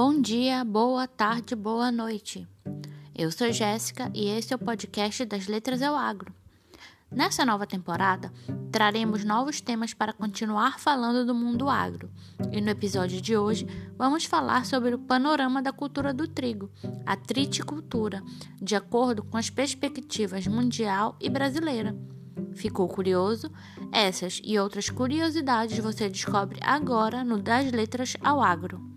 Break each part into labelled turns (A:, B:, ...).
A: Bom dia, boa tarde, boa noite. Eu sou Jéssica e esse é o podcast das Letras ao Agro. Nessa nova temporada, traremos novos temas para continuar falando do mundo agro. E no episódio de hoje, vamos falar sobre o panorama da cultura do trigo, a triticultura, de acordo com as perspectivas mundial e brasileira. Ficou curioso? Essas e outras curiosidades você descobre agora no Das Letras ao Agro.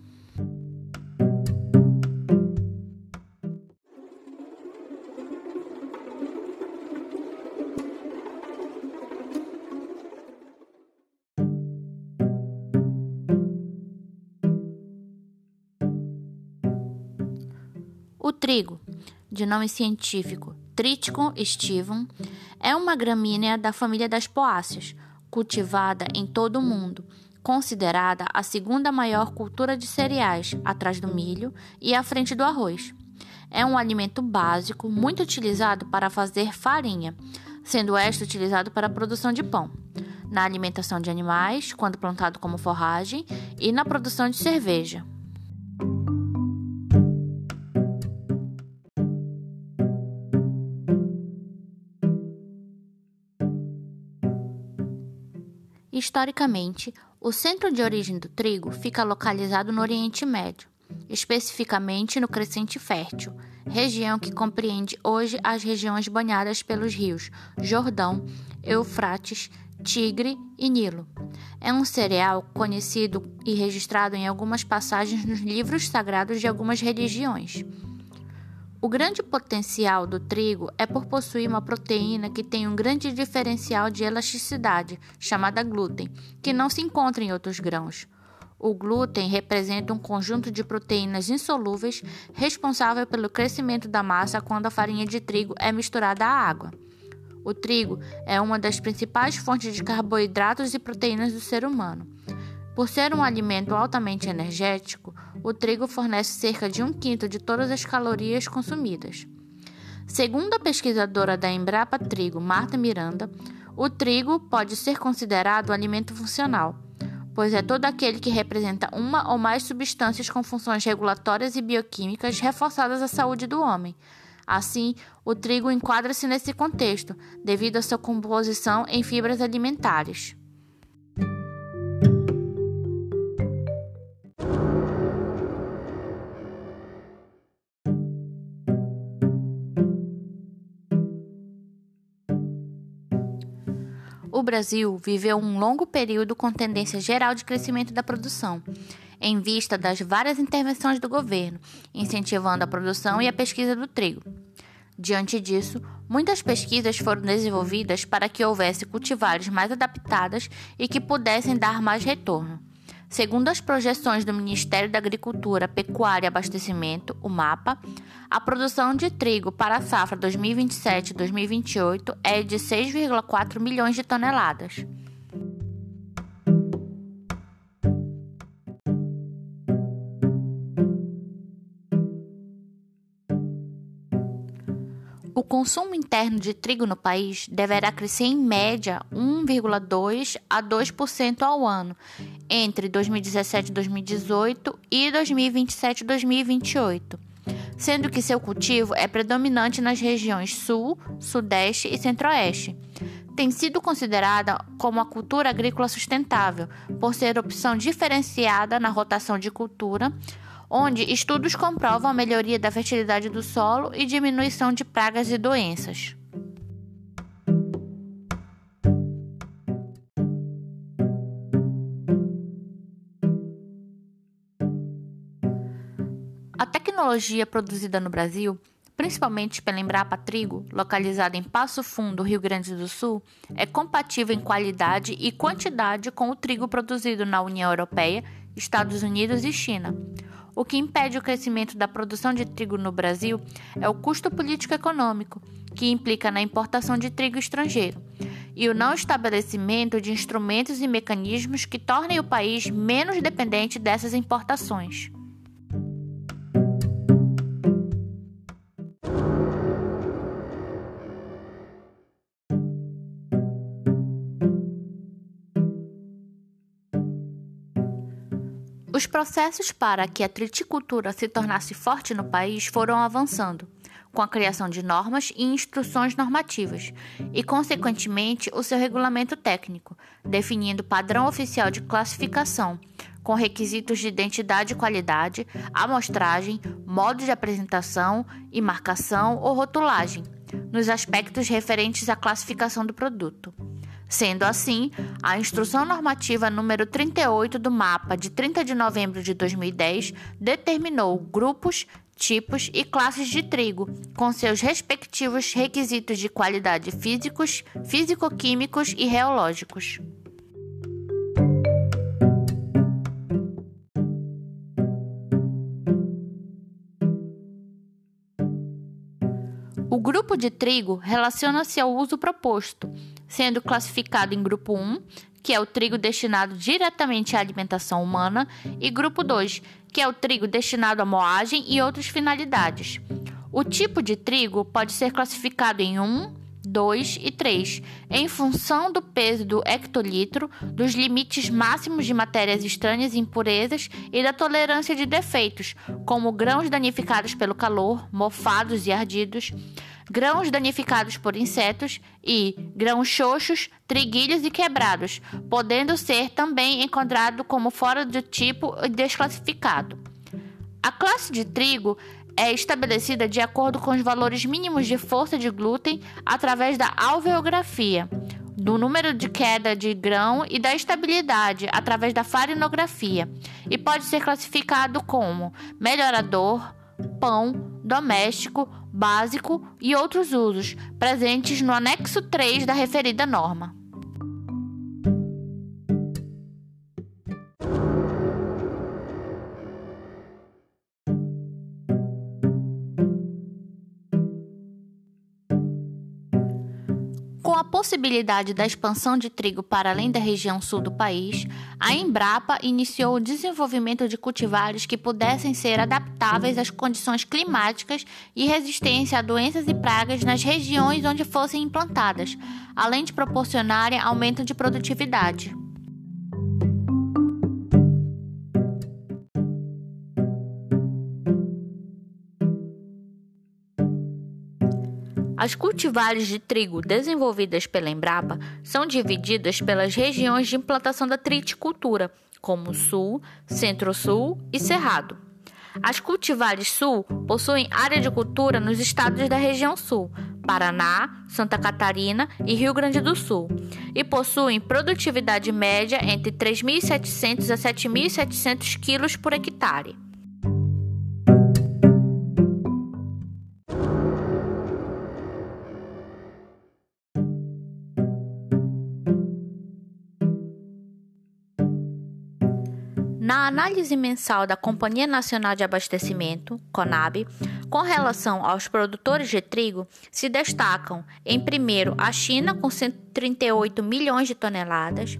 A: O trigo, de nome científico Triticum stivum, é uma gramínea da família das poáceas, cultivada em todo o mundo, considerada a segunda maior cultura de cereais, atrás do milho e à frente do arroz. É um alimento básico muito utilizado para fazer farinha, sendo este utilizado para a produção de pão, na alimentação de animais, quando plantado como forragem, e na produção de cerveja. Historicamente, o centro de origem do trigo fica localizado no Oriente Médio, especificamente no Crescente Fértil, região que compreende hoje as regiões banhadas pelos rios Jordão, Eufrates, Tigre e Nilo. É um cereal conhecido e registrado em algumas passagens nos livros sagrados de algumas religiões. O grande potencial do trigo é por possuir uma proteína que tem um grande diferencial de elasticidade, chamada glúten, que não se encontra em outros grãos. O glúten representa um conjunto de proteínas insolúveis responsável pelo crescimento da massa quando a farinha de trigo é misturada à água. O trigo é uma das principais fontes de carboidratos e proteínas do ser humano. Por ser um alimento altamente energético, o trigo fornece cerca de um quinto de todas as calorias consumidas. Segundo a pesquisadora da Embrapa Trigo, Marta Miranda, o trigo pode ser considerado alimento funcional, pois é todo aquele que representa uma ou mais substâncias com funções regulatórias e bioquímicas reforçadas à saúde do homem. Assim, o trigo enquadra-se nesse contexto, devido à sua composição em fibras alimentares. O Brasil viveu um longo período com tendência geral de crescimento da produção, em vista das várias intervenções do governo, incentivando a produção e a pesquisa do trigo. Diante disso, muitas pesquisas foram desenvolvidas para que houvesse cultivares mais adaptadas e que pudessem dar mais retorno. Segundo as projeções do Ministério da Agricultura, Pecuária e Abastecimento, o MAPA, a produção de trigo para a safra 2027-2028 é de 6,4 milhões de toneladas. O consumo interno de trigo no país deverá crescer em média 1,2 a 2% ao ano entre 2017 e 2018 e 2027 e 2028, sendo que seu cultivo é predominante nas regiões Sul, Sudeste e Centro-Oeste. Tem sido considerada como a cultura agrícola sustentável, por ser opção diferenciada na rotação de cultura, onde estudos comprovam a melhoria da fertilidade do solo e diminuição de pragas e doenças. A tecnologia produzida no Brasil, principalmente pela Embrapa Trigo, localizada em Passo Fundo, Rio Grande do Sul, é compatível em qualidade e quantidade com o trigo produzido na União Europeia, Estados Unidos e China. O que impede o crescimento da produção de trigo no Brasil é o custo político-econômico, que implica na importação de trigo estrangeiro, e o não estabelecimento de instrumentos e mecanismos que tornem o país menos dependente dessas importações. Os processos para que a triticultura se tornasse forte no país foram avançando, com a criação de normas e instruções normativas, e, consequentemente, o seu regulamento técnico, definindo padrão oficial de classificação, com requisitos de identidade e qualidade, amostragem, modo de apresentação e marcação ou rotulagem, nos aspectos referentes à classificação do produto. Sendo assim, a Instrução Normativa número 38 do MAPA, de 30 de novembro de 2010, determinou grupos, tipos e classes de trigo, com seus respectivos requisitos de qualidade físicos, físico-químicos e reológicos. O grupo de trigo relaciona-se ao uso proposto, sendo classificado em grupo 1, que é o trigo destinado diretamente à alimentação humana, e grupo 2, que é o trigo destinado à moagem e outras finalidades. O tipo de trigo pode ser classificado em 1, 2 e 3, em função do peso do hectolitro, dos limites máximos de matérias estranhas e impurezas e da tolerância de defeitos, como grãos danificados pelo calor, mofados e ardidos, grãos danificados por insetos e grãos xoxos, triguilhos e quebrados, podendo ser também encontrado como fora do tipo e desclassificado. A classe de trigo é estabelecida de acordo com os valores mínimos de força de glúten através da alveografia, do número de queda de grão e da estabilidade através da farinografia, e pode ser classificado como melhorador, pão, doméstico, básico e outros usos, presentes no anexo 3 da referida norma. A possibilidade da expansão de trigo para além da região sul do país, a Embrapa iniciou o desenvolvimento de cultivares que pudessem ser adaptáveis às condições climáticas e resistência a doenças e pragas nas regiões onde fossem implantadas, além de proporcionarem aumento de produtividade. As cultivares de trigo desenvolvidas pela Embrapa são divididas pelas regiões de implantação da triticultura, como Sul, Centro-Sul e Cerrado. As cultivares Sul possuem área de cultura nos estados da região Sul, Paraná, Santa Catarina e Rio Grande do Sul, e possuem produtividade média entre 3.700 a 7.700 quilos por hectare. Na análise mensal da Companhia Nacional de Abastecimento, CONAB, com relação aos produtores de trigo, se destacam, em primeiro, a China, com 138 milhões de toneladas,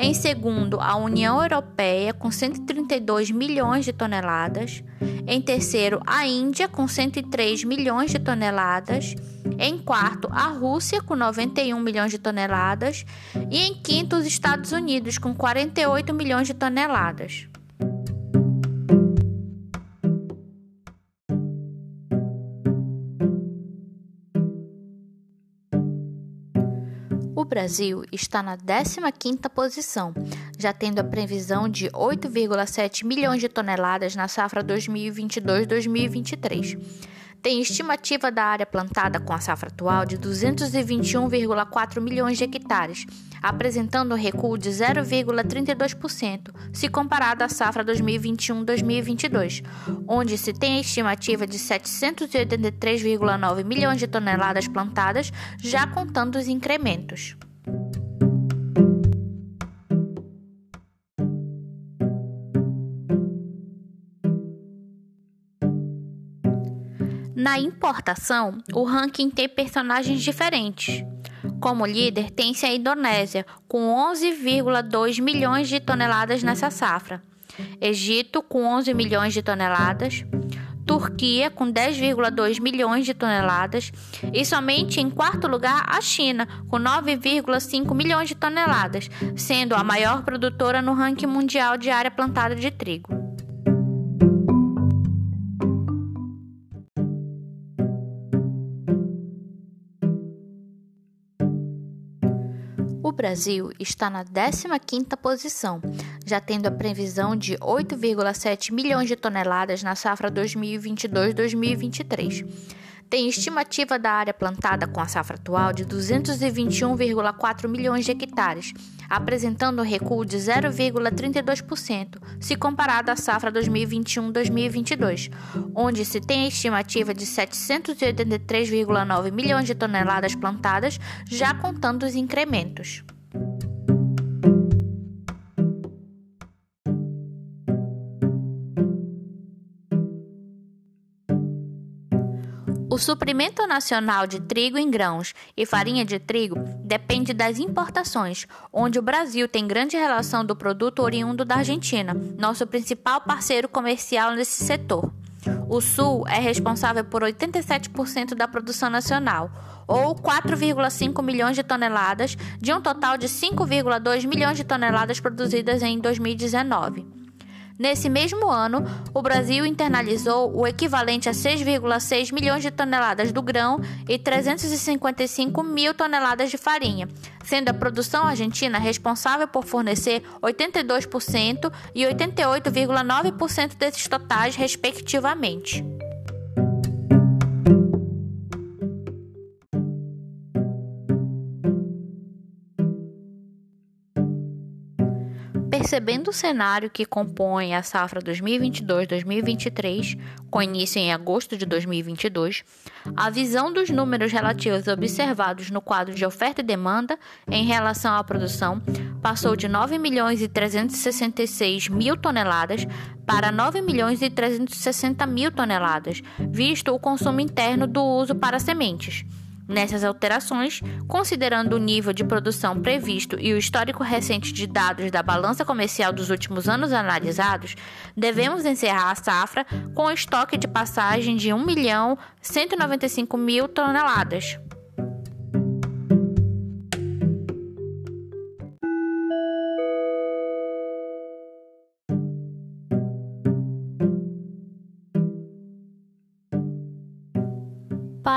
A: em segundo, a União Europeia, com 132 milhões de toneladas, em terceiro, a Índia, com 103 milhões de toneladas, em quarto, a Rússia, com 91 milhões de toneladas, e em quinto, os Estados Unidos, com 48 milhões de toneladas. Brasil está na 15ª posição, já tendo a previsão de 8,7 milhões de toneladas na safra 2022-2023 tem estimativa da área plantada com a safra atual de 221,4 milhões de hectares, apresentando um recuo de 0,32% se comparado à safra 2021-2022, onde se tem a estimativa de 783,9 milhões de toneladas plantadas, já contando os incrementos. Na importação, o ranking tem personagens diferentes. Como líder, tem-se a Indonésia, com 11,2 milhões de toneladas nessa safra, Egito, com 11 milhões de toneladas, Turquia, com 10,2 milhões de toneladas, e somente em quarto lugar a China, com 9,5 milhões de toneladas, sendo a maior produtora no ranking mundial de área plantada de trigo. O Brasil está na 15ª posição, já tendo a previsão de 8,7 milhões de toneladas na safra 2022-2023 tem estimativa da área plantada com a safra atual de 221,4 milhões de hectares, apresentando um recuo de 0,32% se comparado à safra 2021-2022, onde se tem a estimativa de 783,9 milhões de toneladas plantadas, já contando os incrementos. O suprimento nacional de trigo em grãos e farinha de trigo depende das importações, onde o Brasil tem grande relação do produto oriundo da Argentina, nosso principal parceiro comercial nesse setor. O Sul é responsável por 87% da produção nacional, ou 4,5 milhões de toneladas, de um total de 5,2 milhões de toneladas produzidas em 2019. Nesse mesmo ano, o Brasil internalizou o equivalente a 6,6 milhões de toneladas do grão e 355 mil toneladas de farinha, sendo a produção argentina responsável por fornecer 82% e 88,9% desses totais, respectivamente. Percebendo o cenário que compõe a safra 2022-2023, com início em agosto de 2022, a visão dos números relativos observados no quadro de oferta e demanda em relação à produção passou de 9 milhões e 366 mil toneladas para 9 milhões e 360 mil toneladas, visto o consumo interno do uso para sementes. Nessas alterações, considerando o nível de produção previsto e o histórico recente de dados da balança comercial dos últimos anos analisados, devemos encerrar a safra com estoque de passagem de 1 milhão 195 mil toneladas.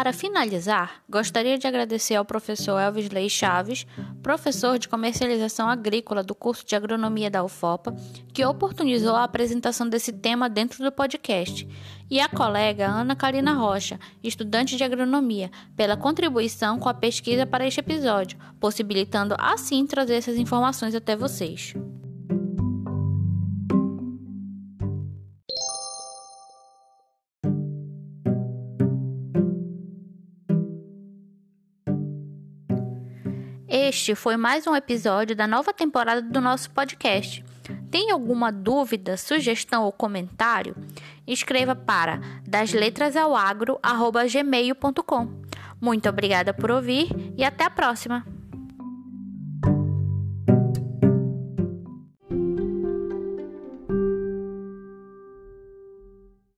A: Para finalizar, gostaria de agradecer ao professor Elvis Lei Chaves, professor de comercialização agrícola do curso de agronomia da UFOPA, que oportunizou a apresentação desse tema dentro do podcast, e à colega Ana Karina Rocha, estudante de agronomia, pela contribuição com a pesquisa para este episódio, possibilitando assim trazer essas informações até vocês. Este foi mais um episódio da nova temporada do nosso podcast. Tem alguma dúvida, sugestão ou comentário? Escreva para dasletrasaoagro@gmail.com. Muito obrigada por ouvir e até a próxima.